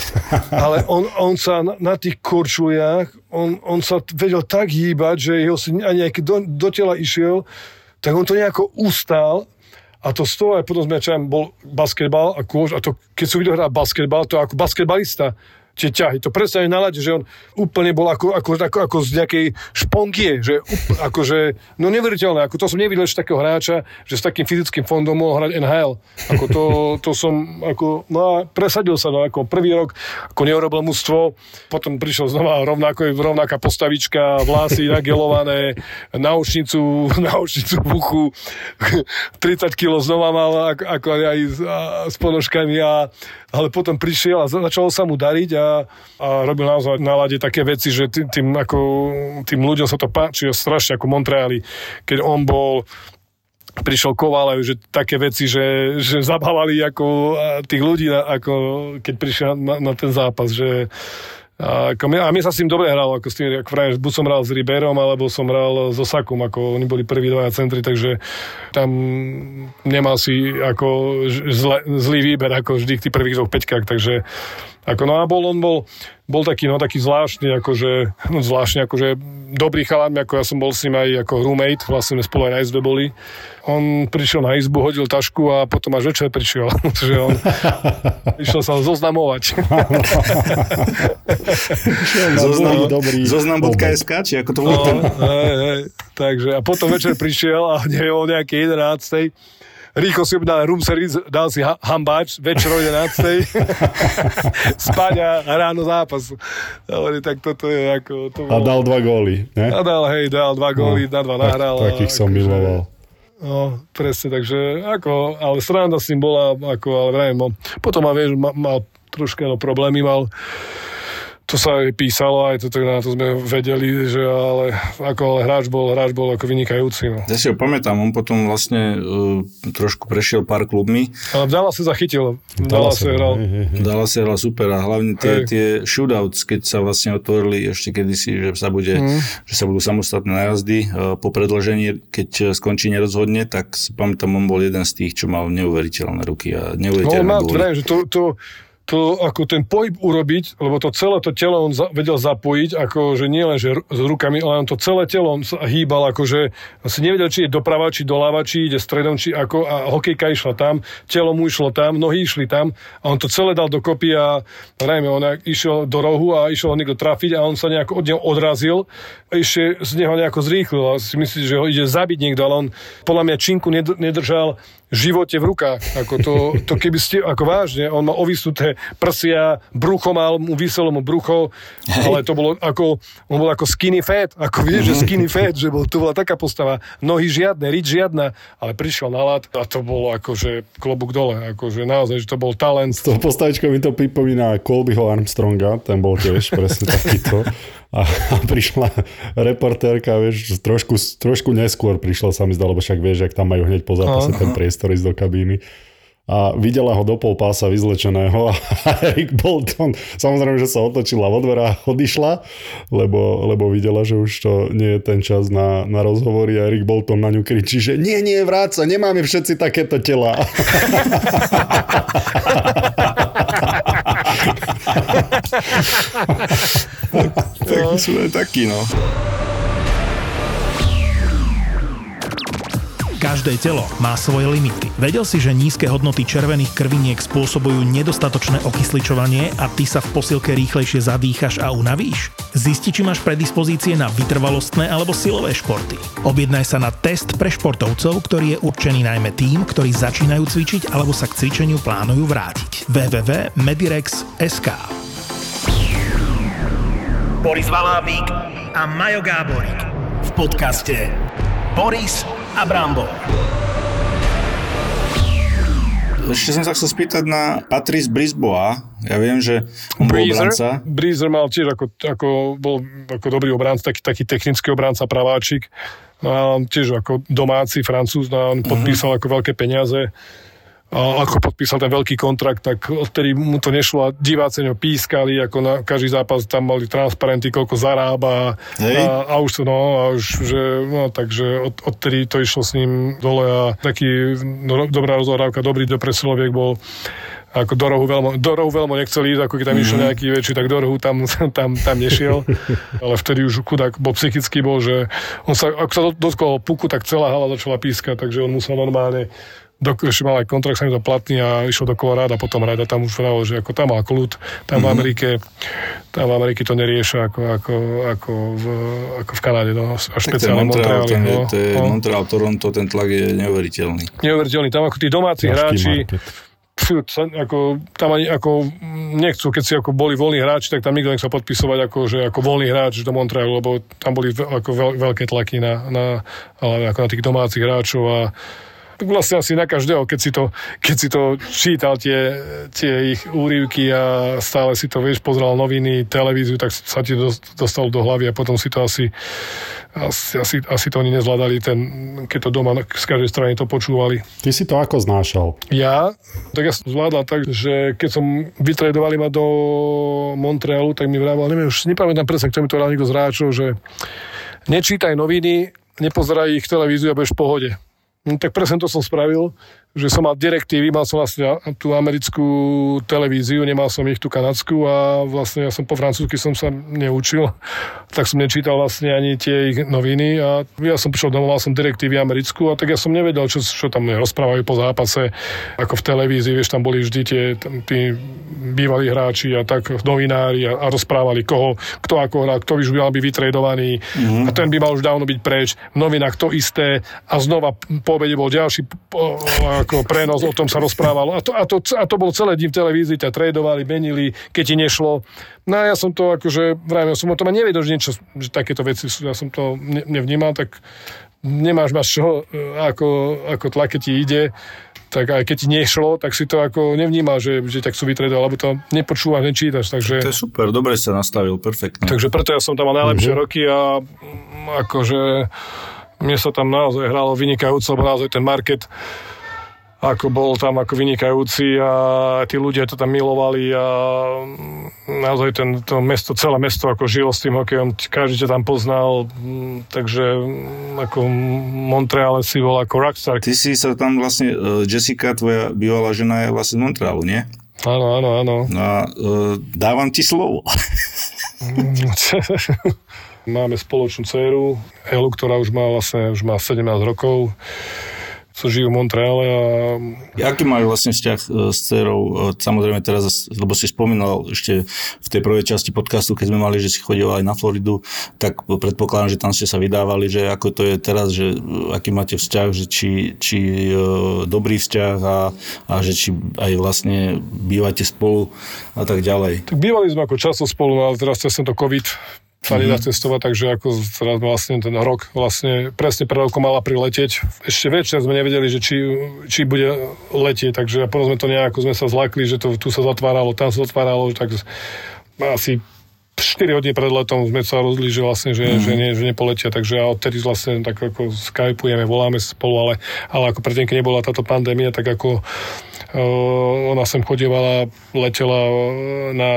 ale on, on sa na, na tých korčuliach, on, on sa vedel tak hýbať, že jeho si ani aj keď do, do tela išiel, tak on to nejako ustál a to z toho aj potom sme, čo bol basketbal a kôž, a to, keď som videl hrať basketbal, to ako basketbalista, tie ťahy. To presne aj naladí, že on úplne bol ako, ako, ako, ako z nejakej špongie, že úpl- akože, no neveriteľné, ako to som nevidel ešte takého hráča, že s takým fyzickým fondom mohol hrať NHL. Ako to, to som, ako, no a presadil sa, no ako prvý rok, ako neurobil mužstvo, potom prišiel znova rovnako, rovnaká postavička, vlasy nagelované, náušnicu, náušnicu v uchu, 30 kg znova mal, ako, ako aj s, s ponožkami, a, ale potom prišiel a za- začalo sa mu dariť a a, robil naozaj na lade také veci, že tým, tým, ako, tým ľuďom sa to páči strašne ako Montreali, keď on bol prišiel Kovalev, že také veci, že, že zabávali ako tých ľudí, ako keď prišiel na, na ten zápas, že a, mne sa s tým dobre hralo, ako s tým, ako vrajím, buď som hral s Riberom, alebo som hral so Sakum, ako oni boli prví dvaja centri, takže tam nemal si ako zle, zlý výber, ako vždy v tých prvých dvoch peťkách, takže ako, no a bol, on bol, bol taký, no taký zvláštny, akože, no zvláštny, akože dobrý chalan, ako ja som bol s ním aj ako roommate, vlastne sme spolu aj na izbe boli. On prišiel na izbu, hodil tašku a potom až večer prišiel, že on išiel sa zoznamovať. Zoznam, dobrý Zoznam.sk, či ako to bolo. No, hej, hej. Takže a potom večer prišiel a nie o nejakej 11. Rýchlo si obdal room service, dal si ha- hambáč, večer o 11. Spať a ráno zápas. Hovorí, tak toto je ako... To A bolo... dal dva góly, ne? A dal, hej, dal dva góly, na dva nahral. a Tak, takých som akože- miloval. No, presne, takže ako, ale sranda s ním bola, ako, ale vrajím, no, potom ma, vieš, ma, mal troška no, problémy, mal to sa aj písalo, aj to, na to sme vedeli, že ale, ako, ale hráč bol, hráč bol ako vynikajúci. No. Ja si ho pamätám, on potom vlastne uh, trošku prešiel pár klubmi. Ale v Dallase zachytil. V Dallase hral. hej, hej, hej. Dala sa hral super a hlavne tie, Hej. tie shootouts, keď sa vlastne otvorili ešte kedysi, že sa, bude, Mhm. že sa budú samostatné najazdy uh, po predložení, keď uh, skončí nerozhodne, tak si pamätám, on bol jeden z tých, čo mal neuveriteľné ruky No, a neuveriteľné má, góly. vrajím, že to, to, to, ako ten pohyb urobiť, lebo to celé to telo on za, vedel zapojiť, ako, že nie len že s rukami, ale on to celé telo on sa hýbal, akože on si nevedel, či je doprava, či doľava, či ide stredom, či ako, a hokejka išla tam, telo mu išlo tam, nohy išli tam a on to celé dal dokopy a vrajme, on išiel do rohu a išiel ho niekto trafiť a on sa nejako od neho odrazil a ešte z neho nejako zrýchlil a si myslí, že ho ide zabiť niekto, ale on podľa mňa činku ned- nedržal živote v rukách. Ako to, to keby ste, ako vážne, on mal ovisnuté prsia, brucho mal, mu vyselo mu brucho, ale to bolo ako, on bol ako skinny fat, ako vieš, že skinny fat, že bol, to bola taká postava, nohy žiadne, rič žiadna, ale prišiel na lat a to bolo akože klobúk dole, akože naozaj, že to bol talent. S tou postavičkou mi to pripomína Colbyho Armstronga, ten bol tiež presne takýto. A, a prišla reportérka, vieš, trošku, trošku neskôr prišla sa mi zdá, lebo však vieš, ak tam majú hneď po zápase ten priestor ísť do kabíny. A videla ho do pol pása vyzlečeného a Eric Bolton, samozrejme, že sa otočila vo dvere a odišla, lebo, lebo videla, že už to nie je ten čas na, na rozhovory a Eric Bolton na ňu kričí, že nie, nie, vráť sa, nemáme všetci takéto tela. Tak sú aj takí, no. Každé telo má svoje limity. Vedel si, že nízke hodnoty červených krviniek spôsobujú nedostatočné okysličovanie a ty sa v posilke rýchlejšie zadýchaš a unavíš? Zisti, či máš predispozície na vytrvalostné alebo silové športy. Objednaj sa na test pre športovcov, ktorý je určený najmä tým, ktorí začínajú cvičiť alebo sa k cvičeniu plánujú vrátiť. www.medirex.sk Boris Valábík a Majo Gáborík v podcaste Boris a Brambor. Ešte som sa chcel spýtať na Patrice Brisboa. Ja viem, že on bol obranca. Breezer mal tiež ako, ako, bol ako dobrý obránca, taký, taký technický obránca, praváčik. No a tiež ako domáci francúz, no a on podpísal ako veľké peniaze. Ako podpísal ten veľký kontrakt, tak odtedy mu to nešlo a diváci ňo pískali, ako na každý zápas tam mali transparenty, koľko zarába Hej. a, a už to, no, a už, že, no, takže od, odtedy to išlo s ním dole a taký no, dobrá rozohrávka, dobrý dopresiloviek bol ako do rohu veľmi, do rohu veľmi nechcel ísť, ako keď tam išiel nejaký väčší, tak do rohu tam, tam, tam nešiel. Ale vtedy už chudák bol psychický, bol, že on sa, ako sa dotkol puku, tak celá hala začala pískať, takže on musel normálne do, ešte mal aj kontrakt sa mi to platný a išiel do Colorado a potom rád a tam už vravil, že ako tam mal kľud, tam v Amerike, tam v Amerike to nerieša ako, ako, ako, v, ako v Kanáde, no, a špeciálne Montreal, Montreali. ten, no, to je no. Montreal, Toronto, ten tlak je neuveriteľný. Neuveriteľný, tam ako tí domáci Ťažký hráči, market. Ako, tam ani ako nechcú, keď si ako boli voľní hráči, tak tam nikto nechcel podpisovať ako, že ako voľný hráč do Montrealu, lebo tam boli ako veľ, veľké tlaky na, na, ale ako na tých domácich hráčov a Tak vlastne asi na každého, keď si to, keď si to čítal tie, tie ich úrivky a stále si to, vieš, pozeral noviny, televíziu, tak sa ti dos- dostalo do hlavy a potom si to asi, asi, asi, asi to oni nezvládali, ten, keď to doma z každej strany to počúvali. Ty si to ako znášal? Ja, tak ja som zvládal tak, že keď som vytredovali ma do Montrealu, tak mi vrával, neviem, už nepamätám presne, kto mi to dal niekto z hráčov, že nečítaj noviny, nepozeraj ich televíziu a budeš v pohode. No, tak presne to som spravil, že som mal direktívy, mal som vlastne tú americkú televíziu, nemal som ich tú kanadskú a vlastne ja som po francúzsky som sa neučil, tak som nečítal vlastne ani tie ich noviny a ja som prišiel domov, mal som direktívy americkú a tak ja som nevedel, čo, čo tam rozprávajú po zápase, ako v televízii, vieš, tam boli vždy tie tam, tí bývalí hráči a tak novinári a, a rozprávali, koho, kto ako hrá, kto by už mal byť vytredovaný mm-hmm. a ten by mal už dávno byť preč. V novinách to isté a znova po obede bol ďalší po, ako prenos, o tom sa rozprávalo. A to, a, to, a to bolo celé dní v televízii, ťa tradovali, menili, keď ti nešlo. No a ja som to akože, vravím, som o tom ani nevedel, že niečo, že takéto veci sú, ja som to ne, nevnímal, tak nemáš máš čo, ako, ako tlak, keď ti ide, tak aj keď ti nešlo, tak si to ako nevnímal, že, že ťa chcú vytredovať, lebo to nepočúvaš, nečítaš, takže... To je super, dobre sa nastavil, perfektne. Takže preto ja som tam mal najlepšie uh-huh. roky a mm, akože mne sa tam naozaj hralo vynikajúco, lebo naozaj ten market ako bol tam ako vynikajúci a tí ľudia to tam milovali a naozaj ten, to mesto, celé mesto ako žilo s tým hokejom, každý ťa tam poznal, takže ako Montreal si bol ako rockstar. Ty si sa tam vlastne, Jessica, tvoja bývalá žena je vlastne z Montrealu, nie? Áno, áno, áno. No a uh, dávam ti slovo. Máme spoločnú dceru, Elu, ktorá už má vlastne už má 17 rokov čo žijú v Montreale. A... Aký majú vlastne vzťah e, s dcerou? E, samozrejme teraz, lebo si spomínal ešte v tej prvej časti podcastu, keď sme mali, že si chodil aj na Floridu, tak predpokladám, že tam ste sa vydávali, že ako to je teraz, že e, aký máte vzťah, že či, či dobrý vzťah a, a že či aj vlastne bývate spolu a tak ďalej. Tak bývali sme ako často spolu, no ale teraz cez tento COVID sa nedá mm-hmm. cestovať, takže ako teraz vlastne ten rok vlastne presne pre rokom mala priletieť. Ešte večer sme nevedeli, že či, či bude letieť, takže potom sme to nejako sme sa zlakli, že to tu sa zatváralo, tam sa zatváralo, tak asi 4 hodiny pred letom sme sa rozhodli, že vlastne, že, mm-hmm. že, ne, že nepoletia, takže a odtedy vlastne tak ako skypujeme, voláme spolu, ale, ale ako predtým, keď nebola táto pandémia, tak ako Uh, ona sem chodievala, letela na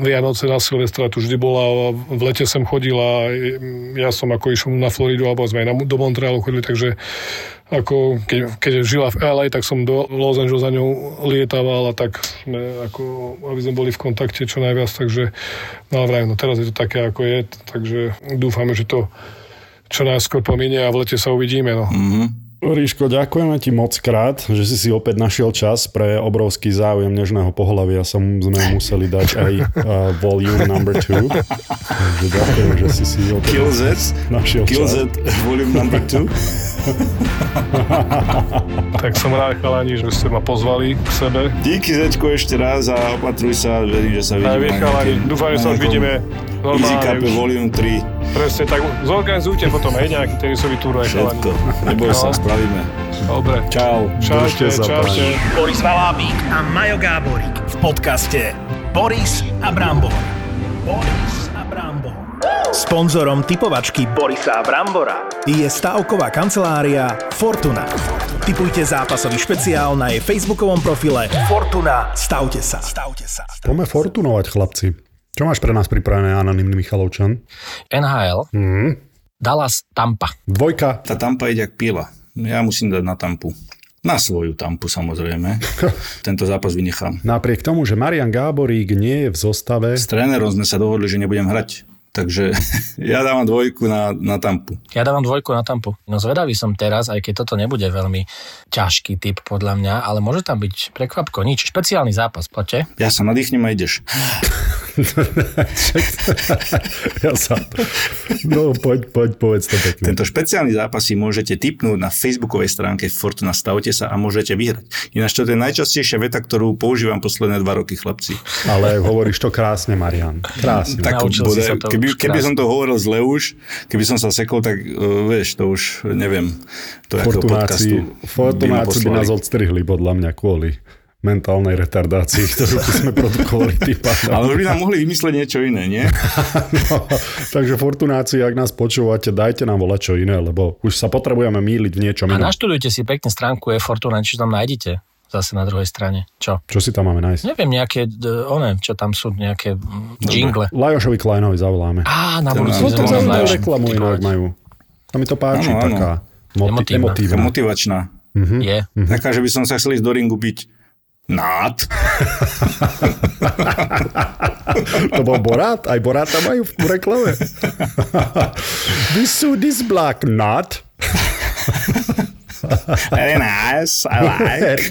Vianoce, na Silvestra, tu vždy bola, v lete sem chodila, ja som ako išiel na Floridu, alebo sme aj na, do Montrealu chodili, takže ako keď, keď žila v LA, tak som do Los Angeles za ňou lietával a tak sme, ako, aby sme boli v kontakte čo najviac, takže no vraj, no teraz je to také, ako je, takže dúfame, že to čo najskôr pominie a v lete sa uvidíme, no. Mm-hmm. Ríško, ďakujeme ti moc krát, že si si opäť našiel čas pre obrovský záujem nežného pohľavia. Som sme museli dať aj uh, volume number 2. Takže ďakujem, že si si opäť Kill Z, našiel Kill čas. Z volume number 2. tak som rád, chalani, že ste ma pozvali k sebe. Díky Zečko ešte raz a opatruj sa, verím, že sa Aj vy, vidíme. chalani, dúfam, že sa už vidíme Easy Cup volume 3. Presne, tak zorganizujte potom aj nejaký tenisový chalani. Všetko. Neboj sa, No. spravíme. Dobre. Čau. Čaute, sa, čaute. Boris Valábík a Majo Gáborík v podcaste Boris a Brambor. Boris a Brambor. Sponzorom typovačky Borisa a Brambora je stavková kancelária Fortuna. Typujte zápasový špeciál na jej facebookovom profile Fortuna. Stavte sa. Stavte sa. Poďme fortunovať, chlapci. Čo máš pre nás pripravené, anonimný Michalovčan? NHL, Mhm. Dallas, Tampa. Dvojka. Tá tampa ide jak pila. Ja musím dať na tampu. Na svoju tampu samozrejme. Tento zápas vynechám. Napriek tomu, že Marian Gáborík nie je v zostave, S trénerom sme sa dohodli, že nebudem hrať. Takže ja dávam dvojku na, na tampu. Ja dávam dvojku na Tampu. No zvedavý som teraz, aj keď toto nebude veľmi ťažký typ podľa mňa, ale môže tam byť prekvapko, nič. Špeciálny zápas, plate. Ja sa nadýchnem a ideš. ja sa... No, poď, poď, povedz to pekne. Tento špeciálny zápas si môžete tipnúť na facebookovej stránke Fortuna Stavte sa a môžete vyhrať. Ináč to je najčastejšia veta, ktorú používam posledné dva roky, chlapci. Ale hovoríš to krásne, Marian. Krásne. Tak bude, keby, keby krásne. som to hovoril zle už, keby som sa sekol, tak uh, vieš, to už neviem. To Fortunáci, fortunáci by poslali. nás odstrihli podľa mňa kvôli mentálnej retardácii, ktorú by sme produkovali tým. Ale by nám mohli vymysleť niečo iné, nie? No, takže Fortunáci, ak nás počúvate, dajte nám volať čo iné, lebo už sa potrebujeme míliť v niečom A inom. naštudujte si pekne stránku e-Fortuna, či tam nájdete zase na druhej strane. Čo? Čo si tam máme nájsť? Neviem, nejaké, d- one, čo tam sú, nejaké jingle. Lajošovi Kleinovi zavoláme. Á, na To budúci to reklamu inak majú. A mi to páči, Áno, áno. taká moti- Emotívna. Motivačná. Je. Taká, že by som sa chcel ísť do ringu byť Nát. To bol Borát? Aj Boráta majú v reklame? This suit is black, not. Very nice, I like.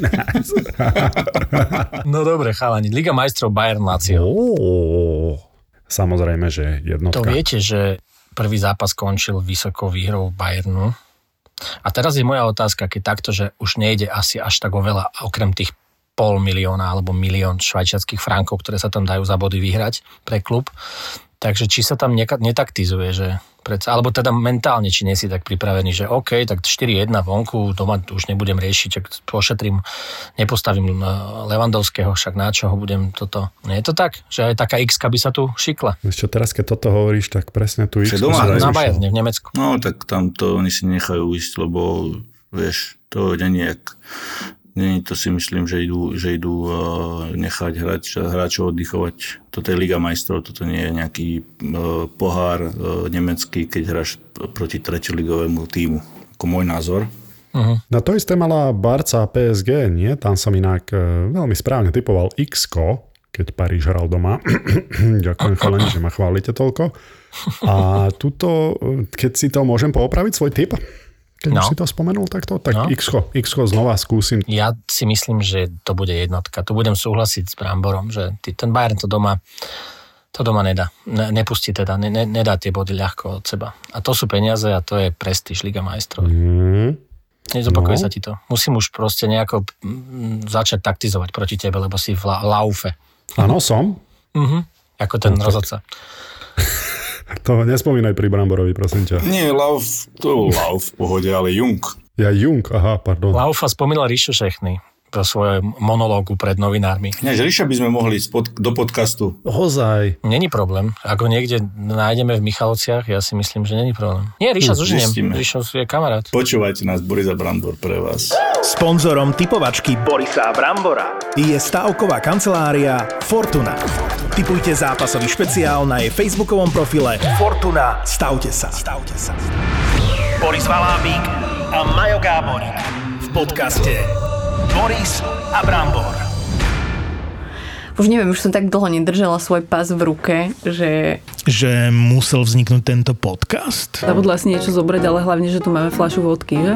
No dobre, chalani. Liga majstrov Bayern Lazio. Oh, samozrejme, že jednotka. To viete, že prvý zápas skončil vysokou výhrou Bayernu. A teraz je moja otázka, keď takto, že už nejde asi až tak oveľa, okrem tých pol milióna alebo milión švajčiarských frankov, ktoré sa tam dajú za body vyhrať pre klub. Takže či sa tam neka- netaktizuje, že predsa, alebo teda mentálne, či nie si tak pripravený, že OK, tak 4-1 vonku, doma už nebudem riešiť, tak pošetrím, nepostavím eh, Levandovského, však na čo ho budem toto. Nie je to tak? Že aj taká x by sa tu šikla? Čo, teraz keď toto hovoríš, tak presne tu X doma hrajú. Na. Bayerne v Nemecku. No, tak tam to oni si nechajú ísť, lebo vieš, to není jak Není to si myslím, že idú, že idú uh, nechať hráč, hráčov oddychovať. Toto je Liga majstrov, toto nie je nejaký uh, pohár uh, nemecký, keď hráš proti treťoligovému týmu. Ako môj názor. Na to isté mala Barca a PSG, nie? Tam som inak veľmi správne typoval x keď Paríž hral doma. Ďakujem chalani, že ma chválite toľko. A tuto, keď si to môžem poopraviť, svoj tip? Keď No. už si to spomenul takto, tak No. no. x x znova skúsim. Ja si myslím, že to bude jednotka. Tu budem súhlasiť s Bramborom, že ten Bayern to doma to doma nedá. Ne, nepustí teda, ne, ne, nedá tie body ľahko od seba. A to sú peniaze a to je prestíž Liga majstrov. Mm. Nezopakuje No. sa ti to. Musím už proste nejako mm, začať taktizovať proti tebe, lebo si v la, laufe. Áno, som. Mhm. Ako ten rozhodca. To nespomínaj pri Bramborovi, prosím ťa. Nie, Lauf, to bol Lauf v pohode, ale Jung. Ja Jung, aha, pardon. Laufa spomínal Ríšu Šechny svojom monológu pred novinármi. Ináč, Ríša by sme mohli ísť pod, do podcastu. Ozaj. Není problém. Ak ho niekde nájdeme v Michalovciach, ja si myslím, že není problém. Nie, Ríša. Užiniem. Ríša je kamarát. Počúvajte nás, Boris a Brambor pre vás. Sponzorom typovačky Borisa Brambora je stavková kancelária Fortuna. Typujte zápasový špeciál na jej facebookovom profile Fortuna. Stavte sa. Stavte sa. Boris Valábík a Majo Gáborík v podcaste Boris a Brambor. Už neviem, už som tak dlho nedržala svoj pás v ruke, že Že musel vzniknúť tento podcast? zabudla si niečo zobrať, ale hlavne, že tu máme fľašu vodky, že?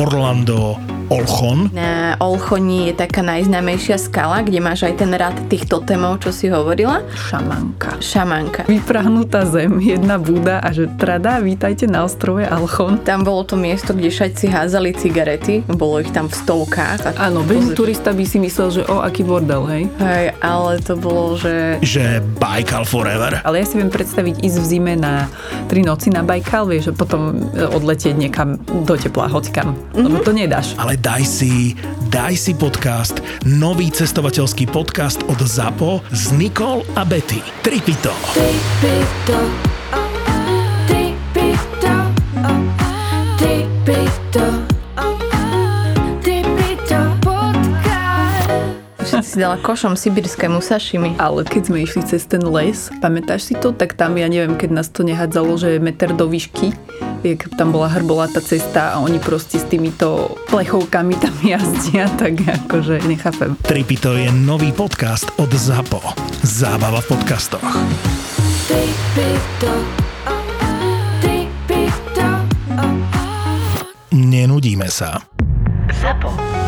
Orlando, Olchon, Na Olchoni je taká najznámejšia skala, kde máš aj ten rád tých totemov, čo si hovorila. Šamanka. Šamanka. Vyprahnutá zem, jedna búda a že trada, vítajte na ostrove Alchon. Tam bolo to miesto, kde všetci házali cigarety. Bolo ich tam v stovkách. A Áno, bežný turista by si myslel, že o, aký bordel, hej. Hej, ale to bolo, že... že Baikal Forever. Ale ja si viem predstaviť ísť v zime na tri noci na Bajkal, vieš, a potom e, odletieť niekam do tepla, hocikam. Lebo to nedáš. Ale daj si, daj si podcast, nový cestovateľský podcast od ZAPO s Nikol a Betty. Tripito. Všetci si dala košom sibirskému sašimi. Ale keď sme išli cez ten les, pamätáš si to, tak tam, ja neviem, keď nás to nehádzalo, že je meter do výšky, jak tam bola hrbolatá cesta a oni proste s týmito plechovkami tam jazdia, tak akože nechápem. Tripito je nový podcast od ZAPO. Zábava v podcastoch. Nenudíme sa. Zapo.